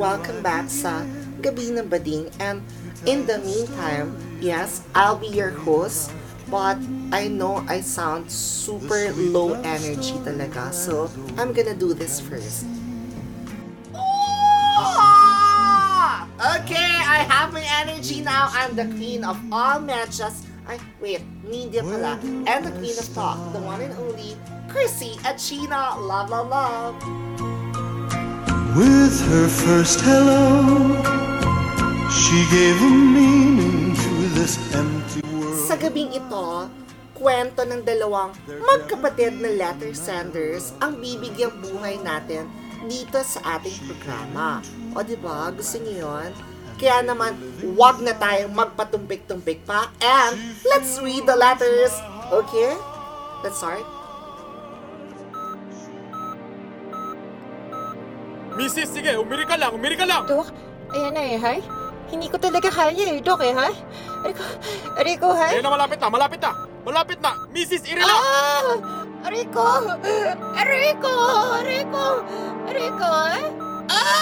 welcome back sa Gabi ng Bading and in the meantime, yes, I'll be your host but I know I sound super low energy talaga so I'm gonna do this first. Okay, I have my energy now. I'm the queen of all matches. I wait, media pala. And the queen of talk, the one and only Chrissy Achina. Love, love, love. With her first hello, she gave a meaning to this empty world. Sa gabing ito, kwento ng dalawang magkapatid na letter senders ang bibigyang buhay natin dito sa ating programa. O di ba Gusto niyo yun? Kaya naman, wag na tayong magpatumpik-tumpik pa and let's read the letters. Okay? Let's start. Mrs. sige, umiri ka lang, umiri ka lang! Dok, ayan na eh, hay. Hindi ko talaga kaya eh, Dok eh, hay. Rico, Rico, hay. Ayun na, malapit na, malapit na! Malapit na! Mrs. Iri lang! Ah! Rico! Rico! Rico! Rico, eh? Ah!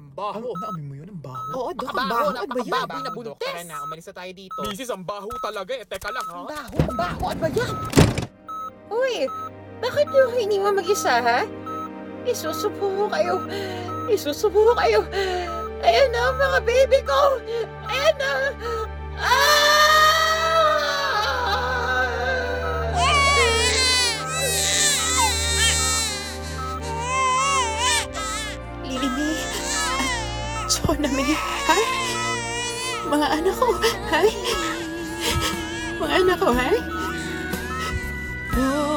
Ang baho! Naamoy mo yun, ang baho. Oo, Dok, ang baho. Ano ba yan? Baboy na buntis. Tara na, umalis na tayo dito. Mrs. ang baho talaga eh. Teka lang Ang ha? baho, ang baho. Ano ba yan? Uy, bakit niyo iniwan mag-isa, ha? Isusubo ko kayo. Isusubo ko kayo. Ayan na ang mga baby ko. Ayan na. Ah! Lilimi. Choname, ha? Mga anak ko, ha? Mga anak ko, ha? Oh,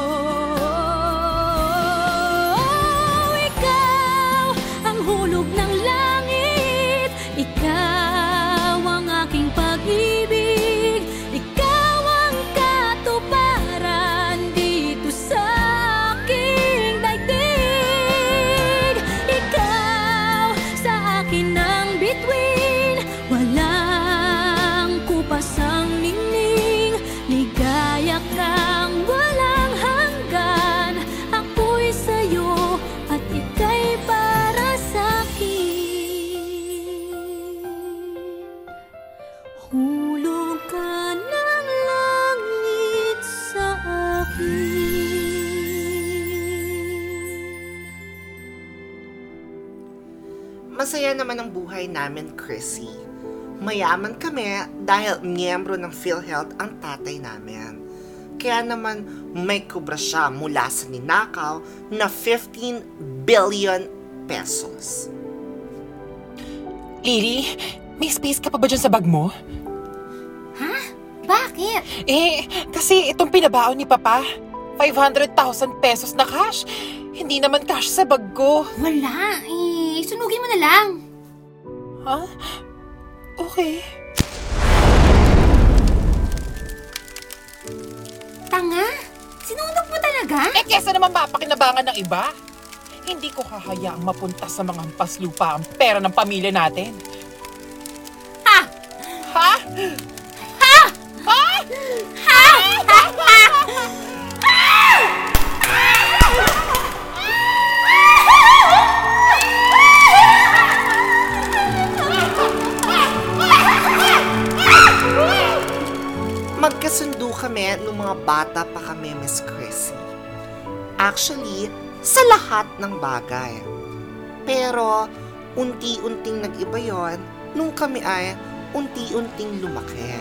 buhay namin, Chrissy. Mayaman kami dahil miyembro ng PhilHealth ang tatay namin. Kaya naman may kubra siya mula sa ninakaw na 15 billion pesos. Lily, may space ka pa ba dyan sa bag mo? Bakit? Eh, kasi itong pinabaon ni Papa. 500,000 pesos na cash. Hindi naman cash sa bag ko. Wala eh, sunugin mo na lang Ha? Okay. Tanga? Sinunog mo talaga? Eh, kesa naman mapakinabangan ng iba. Hindi ko hahayaang mapunta sa mga hampas lupa ang pera ng pamilya natin. Ha? Ha? Magkasundo kami nung mga bata pa kami, Miss Chrissy. Actually, sa lahat ng bagay. Pero, unti-unting nag-iba yon nung kami ay unti-unting lumaki.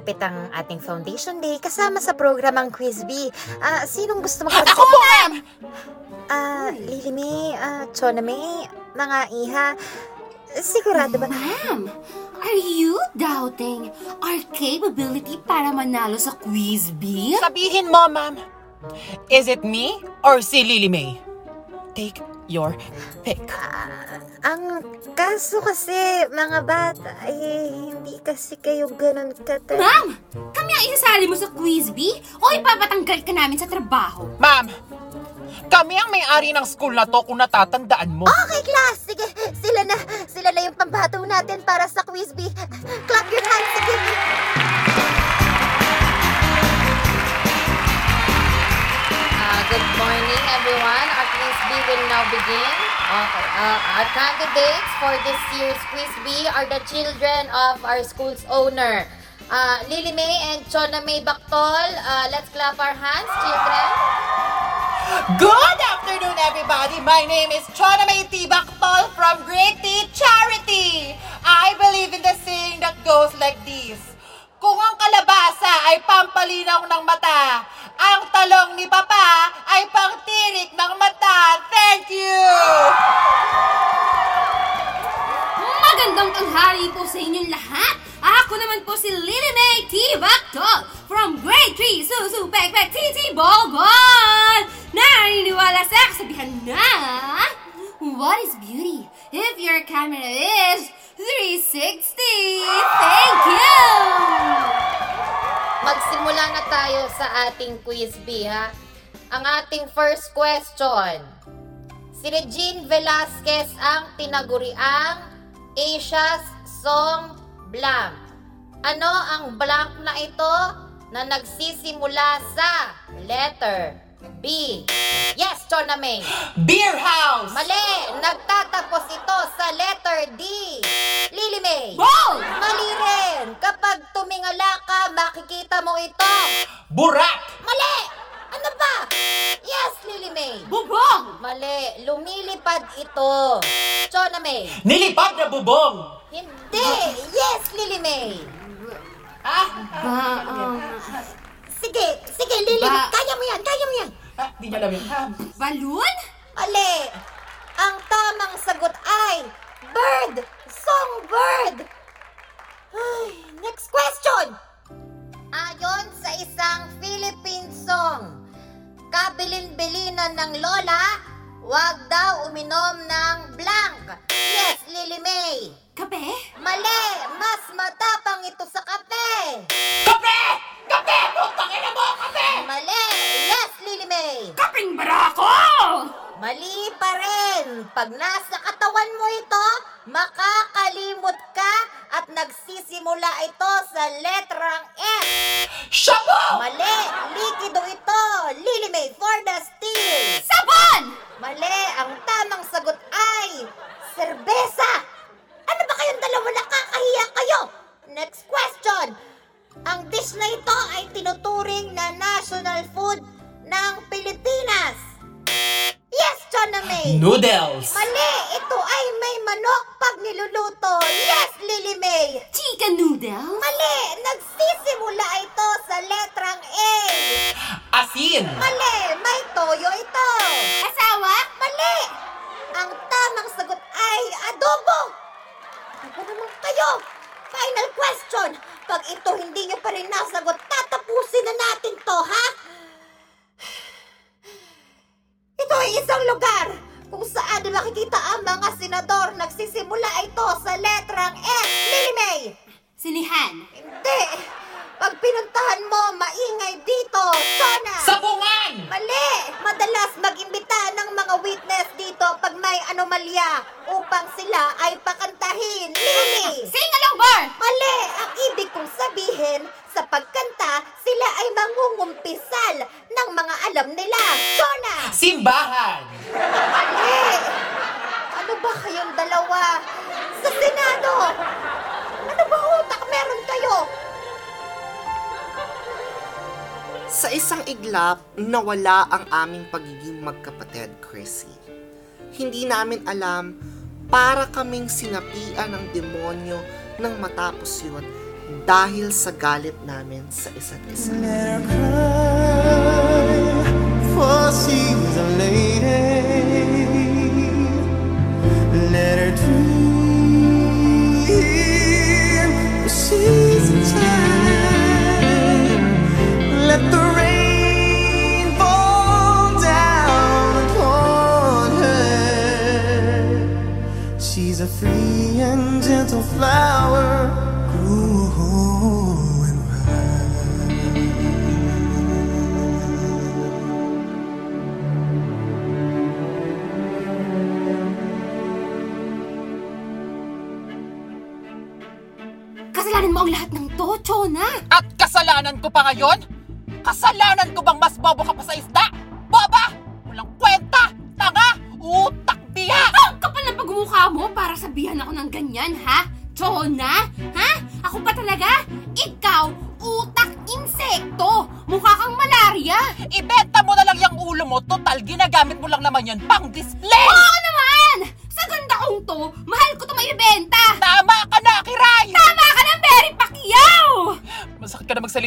Palapit ang ating Foundation Day kasama sa programang Quiz B, ah, sinong gusto mag- Ako po, ma'am! Ah, Lilimi, ah, Choname, mga iha, sigurado ba? Ma'am, Are you doubting our capability para manalo sa quiz bee? Sabihin mo, ma'am. Is it me or si Lily May? Take your pick. Ang kaso kasi, mga bata, eh, hindi kasi kayo ganun katal... Ma'am, kami ang isasali mo sa quiz bee o ipapatanggal ka namin sa trabaho? Ma'am, kami ang may-ari ng school na to kung natatandaan mo. Okay, class! Sige, sila na, sila na yung pambato natin para sa quiz bee. Clap your hands, sige! Good morning, everyone. Our quiz bee will now begin. Okay. Uh, our candidates for this year's quiz bee are the children of our school's owner, uh, Lily May and Chona May Baktol. Uh, let's clap our hands, children. Good afternoon, everybody. My name is Chona May Tibakpol from Great Tea Charity. I believe in the saying that goes like this. Kung ang kalabasa ay pampalinaw ng mata, ang talong ni Papa ay pangtirik ng mata. Thank you! Magandang tanghali po sa inyong lahat. Ako naman po si Lily May T. Bactol from Grade 3 Susu Pekpek TT Bogon. Naniniwala sa kasabihan na What is beauty if your camera is 360? Thank you! Magsimula na tayo sa ating quiz bee, ha? Ang ating first question. Si Regine Velasquez ang tinaguriang Asia's Song Blank. Ano ang blank na ito na nagsisimula sa letter B? Yes, Chona May. Beer House! Mali! Nagtatapos ito sa letter D. Lily May. Bold! Mali rin! Kapag tumingala ka, makikita mo ito. Burak! Mali! Ano ba? Yes, Lily May. Bubong! Mali. Lumilipad ito. Chona May. Nilipad na bubong! Hindi. Yes, Lily May. Ba, um, Sige, sige, Lily. Ba- Kaya mo yan, kaya mo yan. Ah, di niya alam yun. Balloon? Mali. Ang tamang sagot ay bird. Songbird. Ay, next question. Ayon sa isang Philippine song, kabilin-bilinan ng lola, wag daw uminom ng blank. Yes, Lily May. Kape? Mali, mas matapang ito sa kape. Kape! Kape! Putang ina mo! Kape! Mali, yes, Lily May. Kaping barako! Mali pa rin. Pag nasa katawan mo ito, makakalimot ka at nagsisimula ito sa letrang F. Shabu! Mali, likido ito. Lily May for the steal. Sabon! Mali, ang tamang sagot ay serbesa. Ano ba kayong dalawa nakakahiya kayo? Next question. Ang dish na ito ay tinuturing na national food ng Pilipinas. Yes, Chona May. Noodles! Mali, ito ay may manok pag niluluto. Yes, Lily May. Chicken noodle? Mali, nagsisimula ito sa letrang A. Asin! Mali, may toyo ito. Asawa? Mali! Ang tamang sagot ay adobo! Ano naman kayo? Final question! Pag ito hindi nyo pa rin nasagot, tatapusin na natin to, ha? Ito ay isang lugar kung saan makikita ang mga senador nagsisimula ito sa letrang S. Lily May! Sinihan? Hindi! Pag pinuntahan mo, maingay dito, Sona! Sabungan! Mali! Madalas mag-imbita ng mga witness dito pag may anomalya upang sila ay pakantahin. Lili! Sing-along bar! Mali! Ang ibig kong sabihin, sa pagkanta, sila ay mangungumpisal ng mga alam nila. Sona! Simbahan! Mali! Ano ba kayong dalawa? Sa Senado! Ano ba utak meron kayo? Sa isang iglap, nawala ang aming pagiging magkapatid, Chrissy. Hindi namin alam para kaming sinapian ng demonyo nang matapos yun dahil sa galit namin sa isa't isa. Let her cry,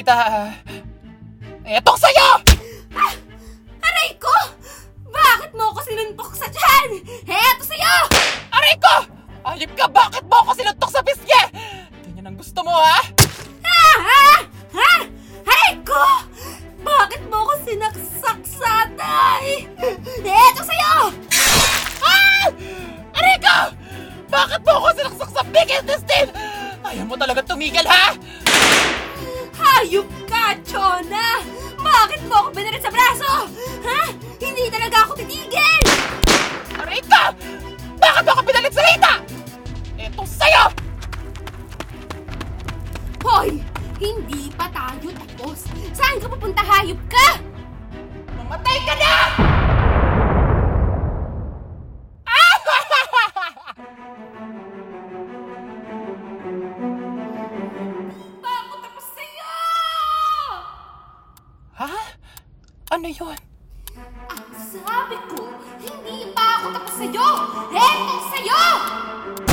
Magsalita. Etong sa'yo! Aray ko! Bakit mo ako sinuntok sa tiyan? Heto sa'yo! Aray ko! Ayip ka, bakit mo ako sinuntok sa bisye? Ganyan ang gusto mo, ha? Ha? Ha? Ha? Aray ko! Bakit mo ako sinaksak sa atay? Heto sa'yo! Ah! Aray ko! Bakit mo ako sinaksak sa big intestine? Ayaw mo talaga tumigil, ha? Hayop ka, Chona! Bakit mo ako binarit sa braso? Sabi ko, hindi pa ako tapos sa'yo! Heto sa'yo!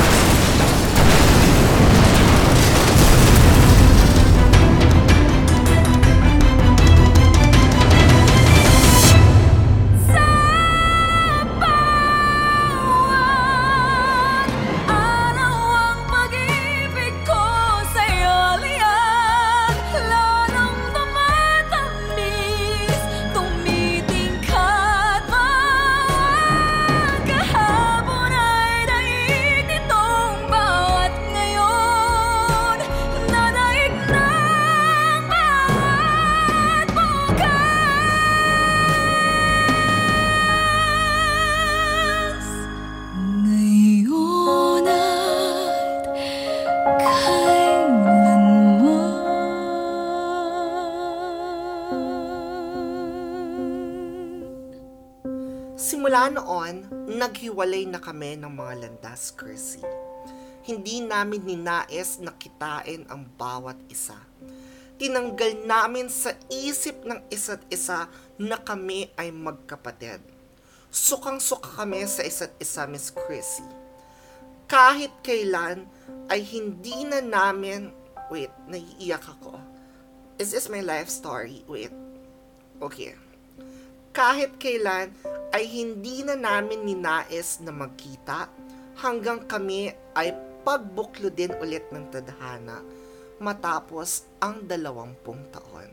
Na kami ng mga landas, Chrissy. Hindi namin ninais na kitain ang bawat isa. Tinanggal namin sa isip ng isa't isa na kami ay magkapatid. Sukang-suka kami sa isa't isa, Miss Chrissy. Kahit kailan ay hindi na namin... Wait, naiiyak ako. Is this my life story? Wait. Okay kahit kailan ay hindi na namin ninais na magkita hanggang kami ay pagbuklo din ulit ng tadhana matapos ang dalawampung taon.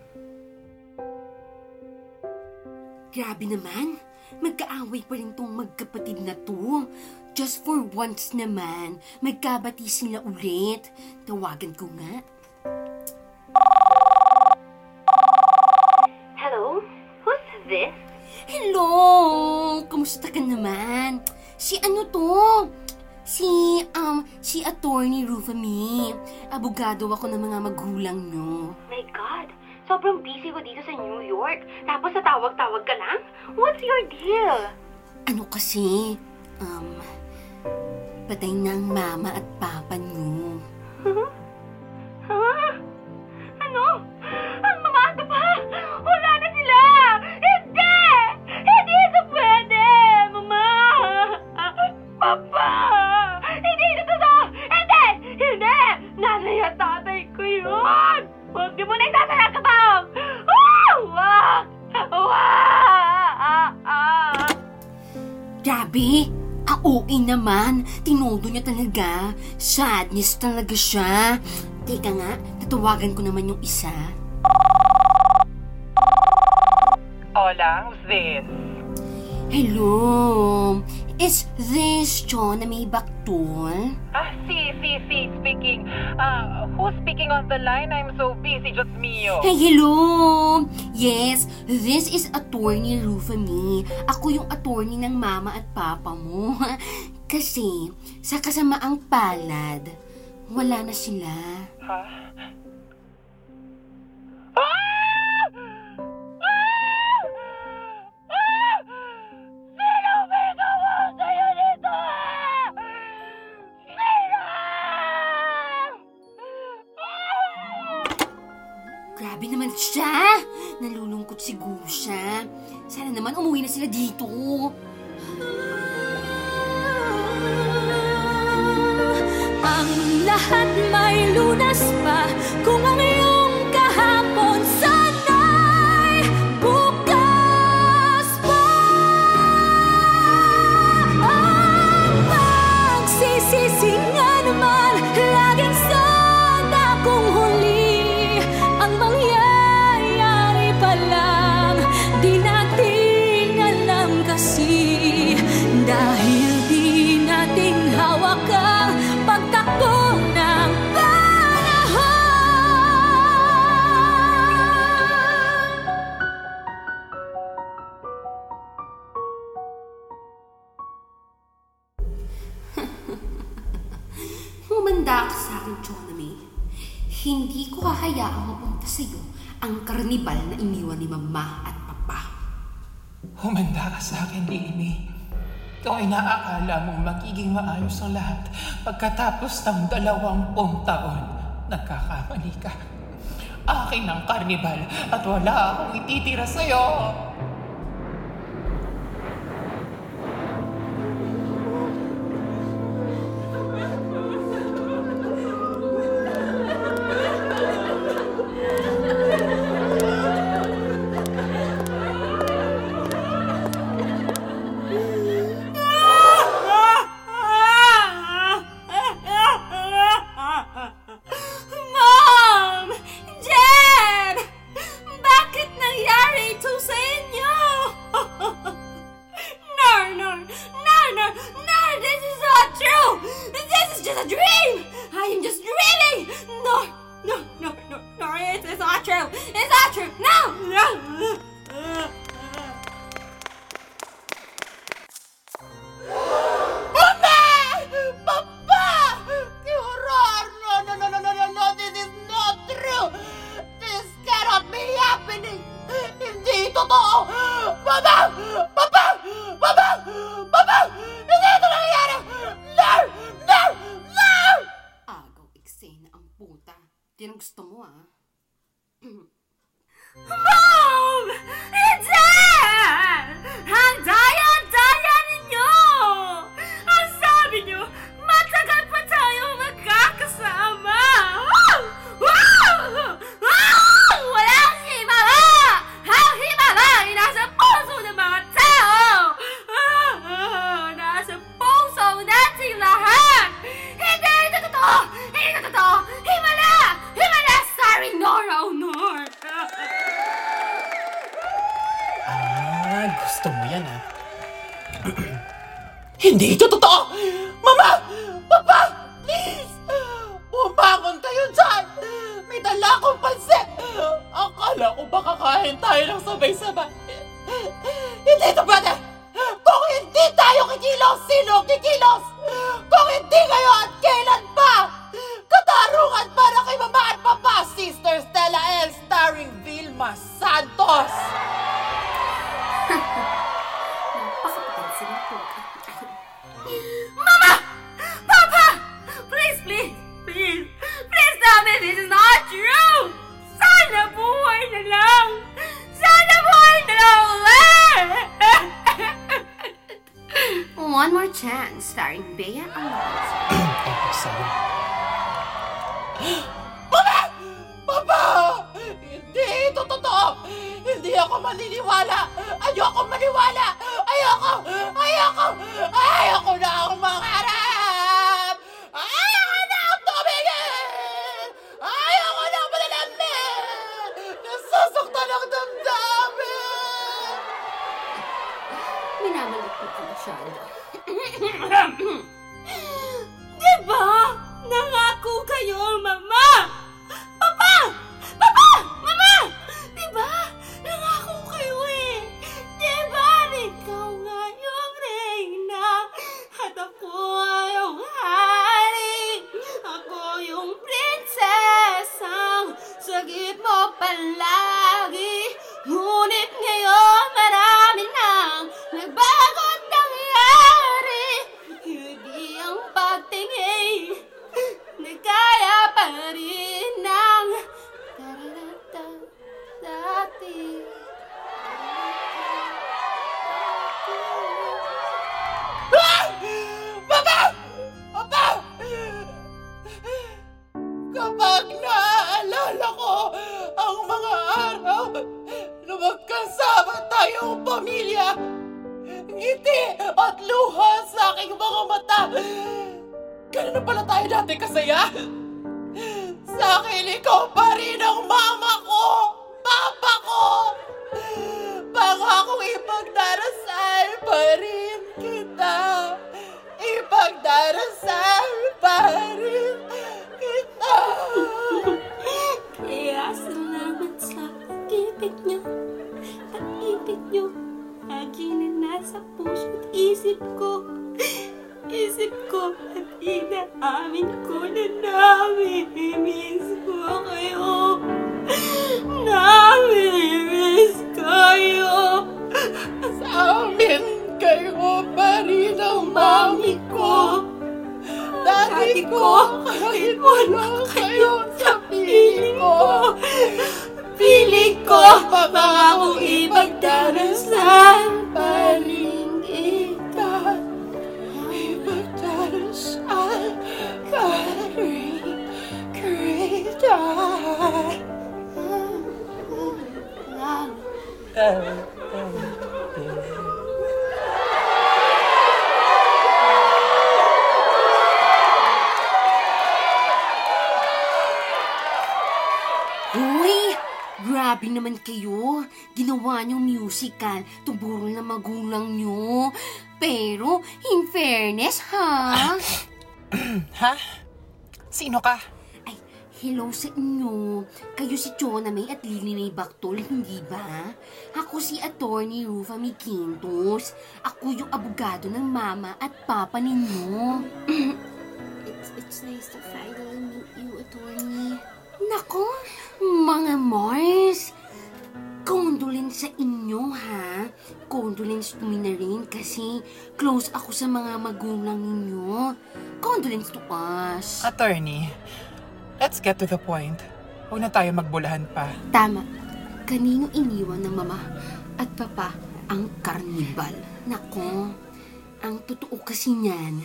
Grabe naman. Magkaaway pa rin tong magkapatid na to. Just for once naman, magkabati sila ulit. Tawagan ko nga. Hello! Kamusta ka naman? Si ano to? Si, um, si Attorney Rufami. Abogado ako ng mga magulang nyo. My God, sobrang busy ko dito sa New York. Tapos natawag-tawag ka lang? What's your deal? Ano kasi, um, patay ang mama at papa nyo. Sadness talaga siya. Teka nga, tatawagan ko naman yung isa. Hola, who's this? Hello? Is this John na may baktol? Ah, si, si, si, speaking. Ah, who's speaking on the line? I'm so busy, just Mio. Hey, hello! Yes, this is Attorney Rufami. Ako yung attorney ng mama at papa mo. Kasi, sa kasamaang palad, wala na sila. Ha? Sino may gawa sa'yo nito? Sino? Grabe naman siya! Nalulungkot siguro siya. Sana naman umuwi na sila dito. Lahat may lunas Humanda ka sa akin, Chonami. Hindi ko hahayaang mapunta sa'yo ang karnibal na iniwan ni mama at papa. Humanda ka sa akin, Amy. Ikaw ay naaakala mong magiging maayos ang lahat pagkatapos ng dalawampung taon. Nagkakamali ka. Akin ang karnibal at wala akong ititira sa'yo. Hindi totoo! Mama! Papa! Please! Bumangon kayo dyan! May dala akong pansit! Akala ko baka kain tayo ng sabay-sabay. Hindi ito pwede! Kung hindi tayo kikilos, sino kikilos? Kung hindi at kailan pa? Katarungan para kay Mama at Papa, Sister Stella L. starring Vilma Santos! Napakapansin ng Please, please, please, tell me this is not true! Sana buhay na lang! Sana buhay na lang ulit! One more chance, starring Bea Alonso. Mama! Papa! Hindi ito totoo! Hindi ako maniniwala! Ayoko maniwala! Ayoko! Ayoko! Ayoko na ako mangarap! Nasasaktan ang damdamin! Minamahal malupit ka masyado. Diba? Nangako kayo, Mama! Ganun na pala tayo dati kasaya. Sa akin, ikaw pa rin ang mama ko, papa ko. Pangakong ipagdarasal pa rin kita. Ipagdarasal pa rin kita. Kaya salamat sa pag-ibig niyo Pag-ibig niyo Lagi na nasa puso't isip ko Isip ko at inaamin ko na namimiss ko kayo Namimiss kayo Sa amin, kayo pa rin ang mami ko. Dati ko, kahit wala kayo sa piling ko. Piling ko Pangakong ipagdarasal pa rin kita Hoy! Grabe naman kayo. Ginawa niyong musical. Tuburo na magulang niyo. Pero, in fairness, ha? Ha? Sino ka? Ay, hello sa inyo. Kayo si Chona May at Lily May Bactol, hindi ba? Ako si Attorney Rufa May Quintos. Ako yung abogado ng mama at papa ninyo. it's, it's nice to finally meet you, Attorney. Nako, mga Mars. Condolence sa inyo, ha? Condolence to me na rin kasi close ako sa mga magulang ninyo. Condolence to us. Attorney, let's get to the point. Huwag na tayo magbulahan pa. Tama. Kanino iniwan ng mama at papa ang karnibal? Nako, ang totoo kasi niyan,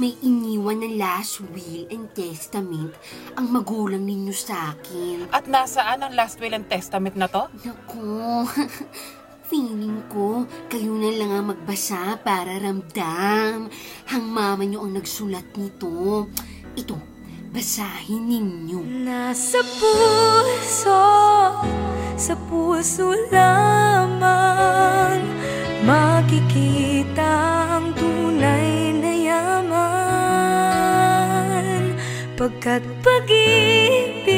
may iniwan na last will and testament ang magulang ninyo sa akin. At nasaan ang last will and testament na to? Nako, feeling ko kayo na lang ang magbasa para ramdam. Hang mama niyo ang nagsulat nito. Ito, basahin ninyo. Nasa puso, sa puso lamang Makikita ang tunay na yaman Pagkat pag-ibig,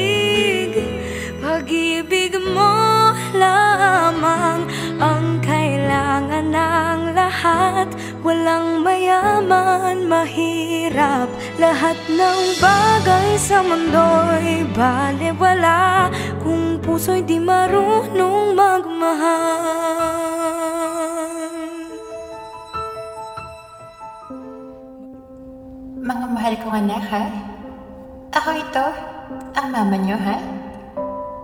pag-ibig mo lamang Ang kailangan ng lahat. Walang mayaman, mahirap Lahat ng bagay sa mundo'y balewala Kung puso'y di marunong magmahal. Mga mahal kong anak, ha? Ako ito, ang mama niyo, ha?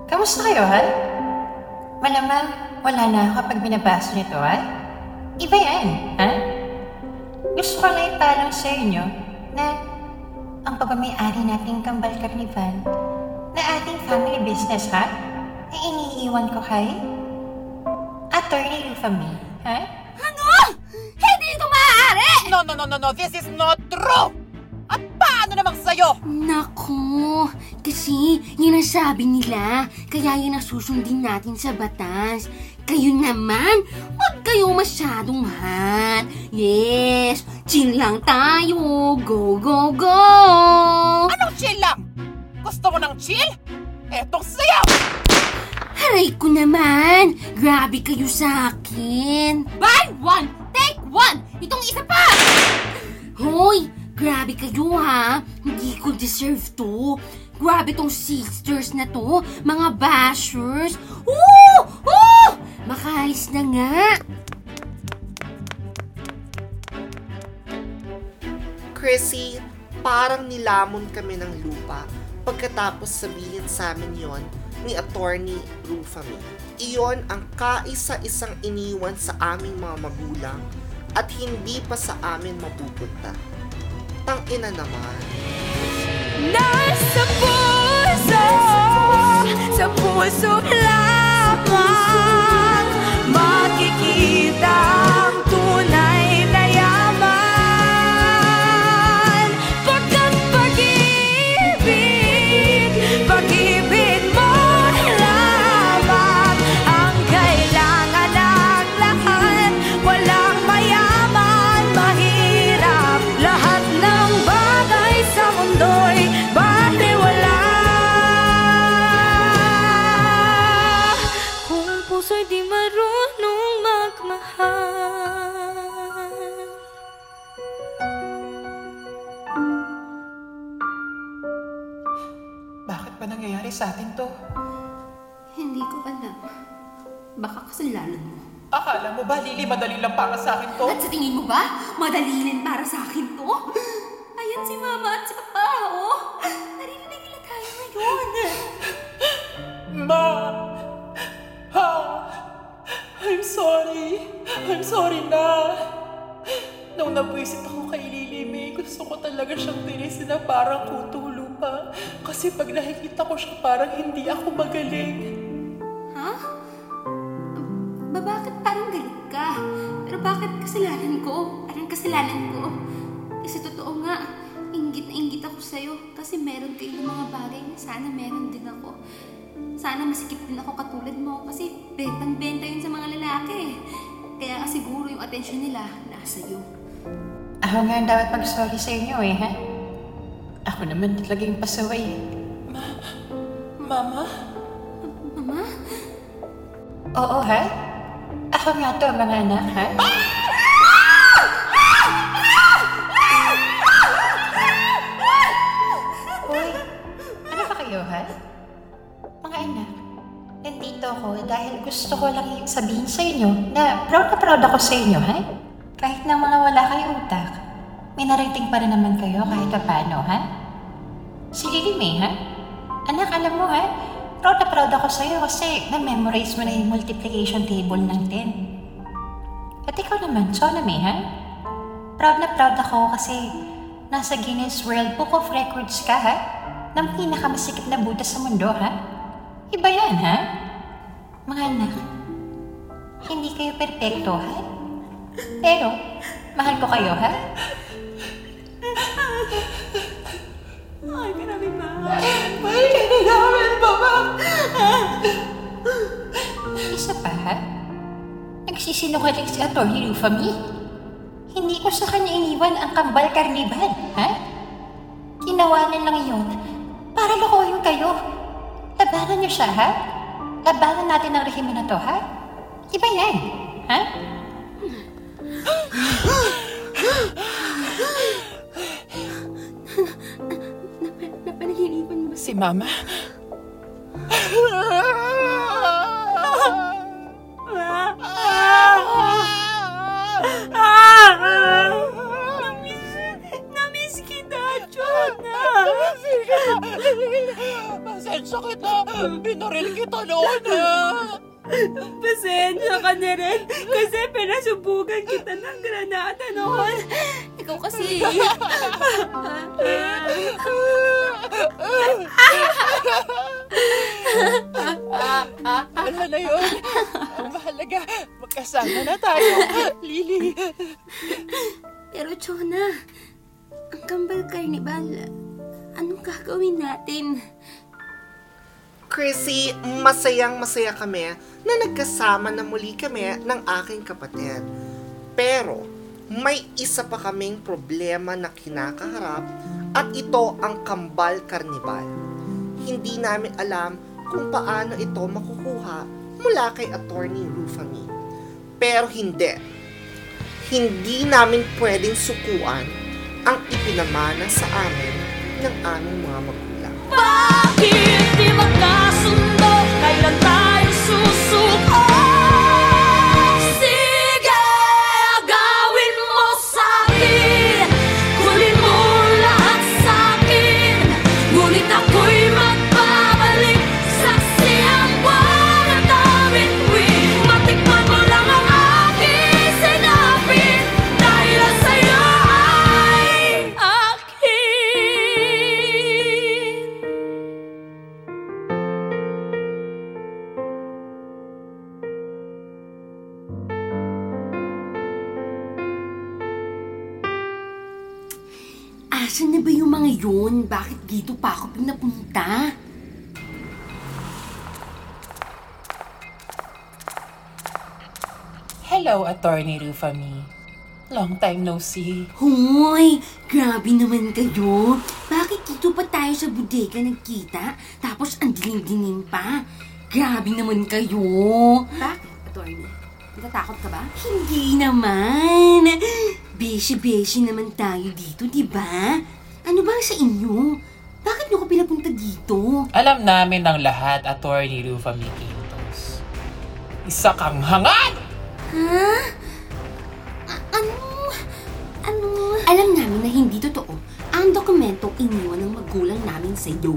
Kamusta kayo, ha? Malamang wala na ako kapag binabasa nito, ha? Iba yan, ha? Gusto ko lang ipalang sa inyo na ang pagmamayari nating kambal karnival na ating family business, ha? Ay iniiwan ko kay Attorney Rufami, ha? Ano? Hindi ito maaari! No, no, no, no, no. This is not true! Paano namang sa'yo? Nako, kasi yun ang sabi nila, kaya yun ang susundin natin sa batas. Kayo naman, huwag kayo masyadong hot. Yes, chill lang tayo. Go, go, go! Anong chill lang? Gusto mo ng chill? Etong sayaw! Aray ko naman! Grabe kayo sa akin! Buy one! Take one! Itong isa pa! Hoy! Grabe kayo ha! Hindi ko deserve to! Grabe tong sisters na to! Mga bashers! Woo! Woo! Makaalis na nga! Chrissy, parang nilamon kami ng lupa pagkatapos sabihin sa amin yon ni Attorney Rufami. Iyon ang kaisa-isang iniwan sa aming mga magulang at hindi pa sa amin mapupunta. Tangina naman. Nasa puso, sa puso lamang makikita sa atin to? Hindi ko alam. Baka kasalanan mo. Akala mo ba, Lily, madali lang para sa akin to? At sa tingin mo ba, madali rin para sa akin to? Ayan si Mama at si Papa, oh! Narinig nila tayo ngayon. Ma! Ha! I'm sorry. I'm sorry na. Nung nabwisit ako kay Lily May, gusto ko talaga siyang tirisin na parang kutong lupa. Kasi pag nakikita ko siya, parang hindi ako magaling. Ha? Ba, bakit parang galit ka? Pero bakit kasalanan ko? Anong kasalanan ko? Kasi totoo nga, inggit na inggit ako sa'yo. Kasi meron kayo ng mga bagay na sana meron din ako. Sana masikip din ako katulad mo. Kasi bentang-benta yun sa mga lalaki. Kaya siguro yung atensyon nila nasa iyo. Ako nga ang dapat mag-sorry sa inyo eh, ha? Ako naman talagang pasaway. Mama? Mama? Oo, ha? Ako nga to, mga anak, ha? Ako dahil gusto ko lang sabihin sa inyo na proud na proud ako sa inyo, ha? Kahit na mga wala kayong utak, may narating pa rin naman kayo kahit pa paano, ha? Si Lily May, ha? Anak, alam mo, ha? Proud na proud ako sa'yo kasi na-memorize mo na yung multiplication table ng 10. At ikaw naman, Sona May, ha? Proud na proud ako kasi nasa Guinness World Book of Records ka, ha? Ng pinakamasikip na Buddha sa mundo, ha? Iba yan, ha? Mga anak, hindi kayo perpekto, ha? Pero, mahal ko kayo, ha? Ay, grabe ba? Mahal ka na namin, Mama! Isa pa? Nagsisinungaling si Atty. Rufami. Hindi ko sa kanya iniwan ang kambal karnibal, ha? Ginawa niya lang yun para lokohin kayo. Labanan niyo siya, ha? Labanan natin ang rehimen na to, ha? Iba yan, ha? Si Mama? Namiss kita, Jonah! Pasensya kita. Binaril kita noon, ha? Pasensya ka na rin kasi pinasubukan kita ng granata noon. Ikaw kasi. Wala na yun. Ang mahalaga, magkasama na tayo. Lily. Pero Jonah, ang kambal carnival, anong gagawin natin? Chrissy, masayang masaya kami na nagkasama na muli kami ng aking kapatid. Pero, may isa pa kaming problema na kinakaharap at ito ang Kambal Karnibal. Hindi namin alam kung paano ito makukuha mula kay Attorney Rufami. Pero hindi. Hindi namin pwedeng sukuan ang ipinamana sa amin ng aming mga magulang. Bakit di magkasundo? Kailan tayo pinapunta? Hello, Attorney Rufami. Long time no see. Hoy! Grabe naman kayo. Bakit dito pa tayo sa bodega nagkita? Tapos ang dilim-dilim pa. Grabe naman kayo. Bakit, attorney? Natatakot ka ba? Hindi naman. Beshi-beshi naman tayo dito, di ba? Ano ba sa inyo? Bakit nyo ko pinapunta dito? Alam namin ng lahat, Attorney Rufami Quintos. Isa kang hangad! Ha? A- ano? Ano? Alam namin na hindi totoo ang dokumentong iniwan ng magulang namin sa iyo.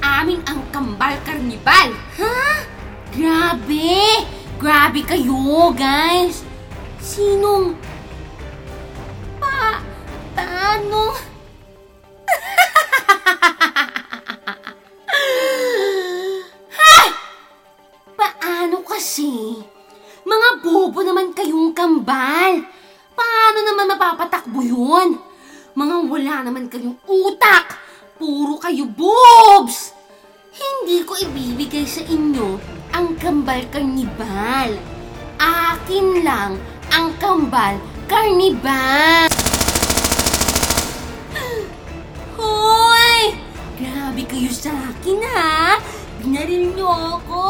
Amin ang kambal karnibal. Ha? Grabe! Grabe kayo, guys! Sinong... Pa... Paano... naman mapapatakbo yun? Mga wala naman kayong utak. Puro kayo boobs. Hindi ko ibibigay sa inyo ang kambal karnibal. Akin lang ang kambal karnibal. Hoy! Grabe kayo sa akin ha! Binaril niyo ako!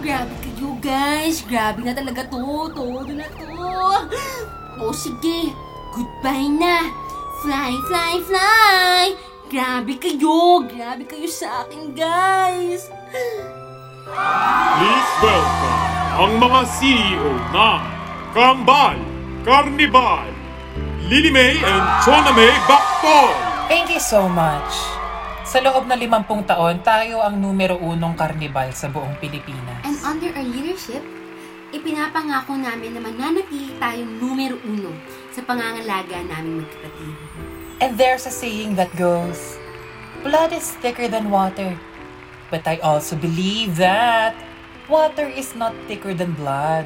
Grabe kayo guys! Grabe na talaga to! Todo na to! O sige, goodbye na! Fly, fly, fly! Grabe kayo! Grabe kayo sa akin guys! Please welcome ang mga CEO na Kambal, Carnival, Lily May and Chona May Bactol. Thank you so much. Sa loob na limampung taon, tayo ang numero unong karnibal sa buong Pilipinas. And under our leadership, ipinapangako namin na mananatili tayong numero uno sa pangangalaga namin magkapatid. And there's a saying that goes, Blood is thicker than water. But I also believe that water is not thicker than blood.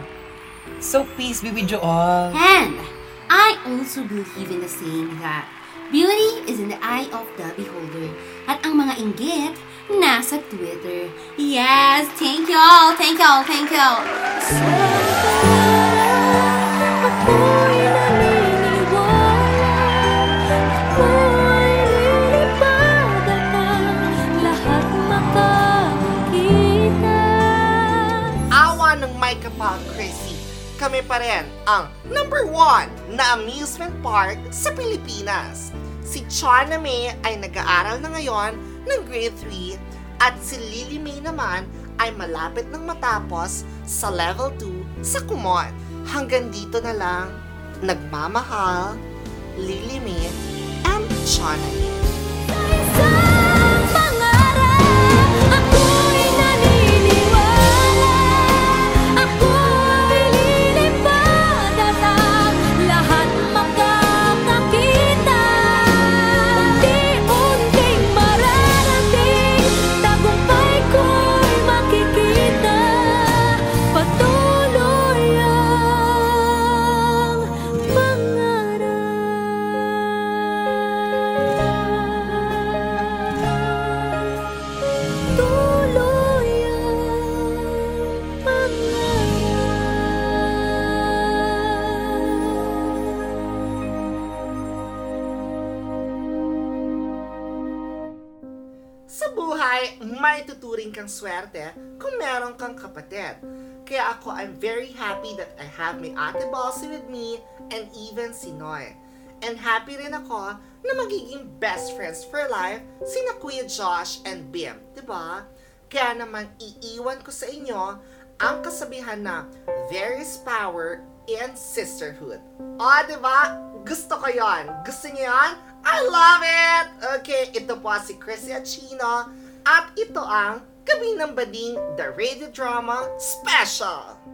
So peace be with you all. And I also believe in the saying that beauty is in the eye of the beholder. At ang mga inggit, nasa Twitter. Yes, thank y'all, thank y'all, thank y'all. Awa ng Micah pa, Chrissy. Kami pa rin ang number one na amusement park sa Pilipinas. Si Chana May ay nag-aaral na ngayon ng grade 3 at si Lily May naman ay malapit ng matapos sa level 2 sa Kumon. Hanggang dito na lang, nagmamahal, Lily May and Chana kang swerte kung meron kang kapatid. Kaya ako, I'm very happy that I have my Ate Balsi with me and even si Noy. And happy rin ako na magiging best friends for life sina Kuya Josh and Bim, ba? Kaya naman iiwan ko sa inyo ang kasabihan na there is power in sisterhood. O, di ba? Gusto ko yon. Gusto niyo yon? I love it! Okay, ito po si Chrissy Achino at ito ang Gabi ng Bading, The Radio Drama Special!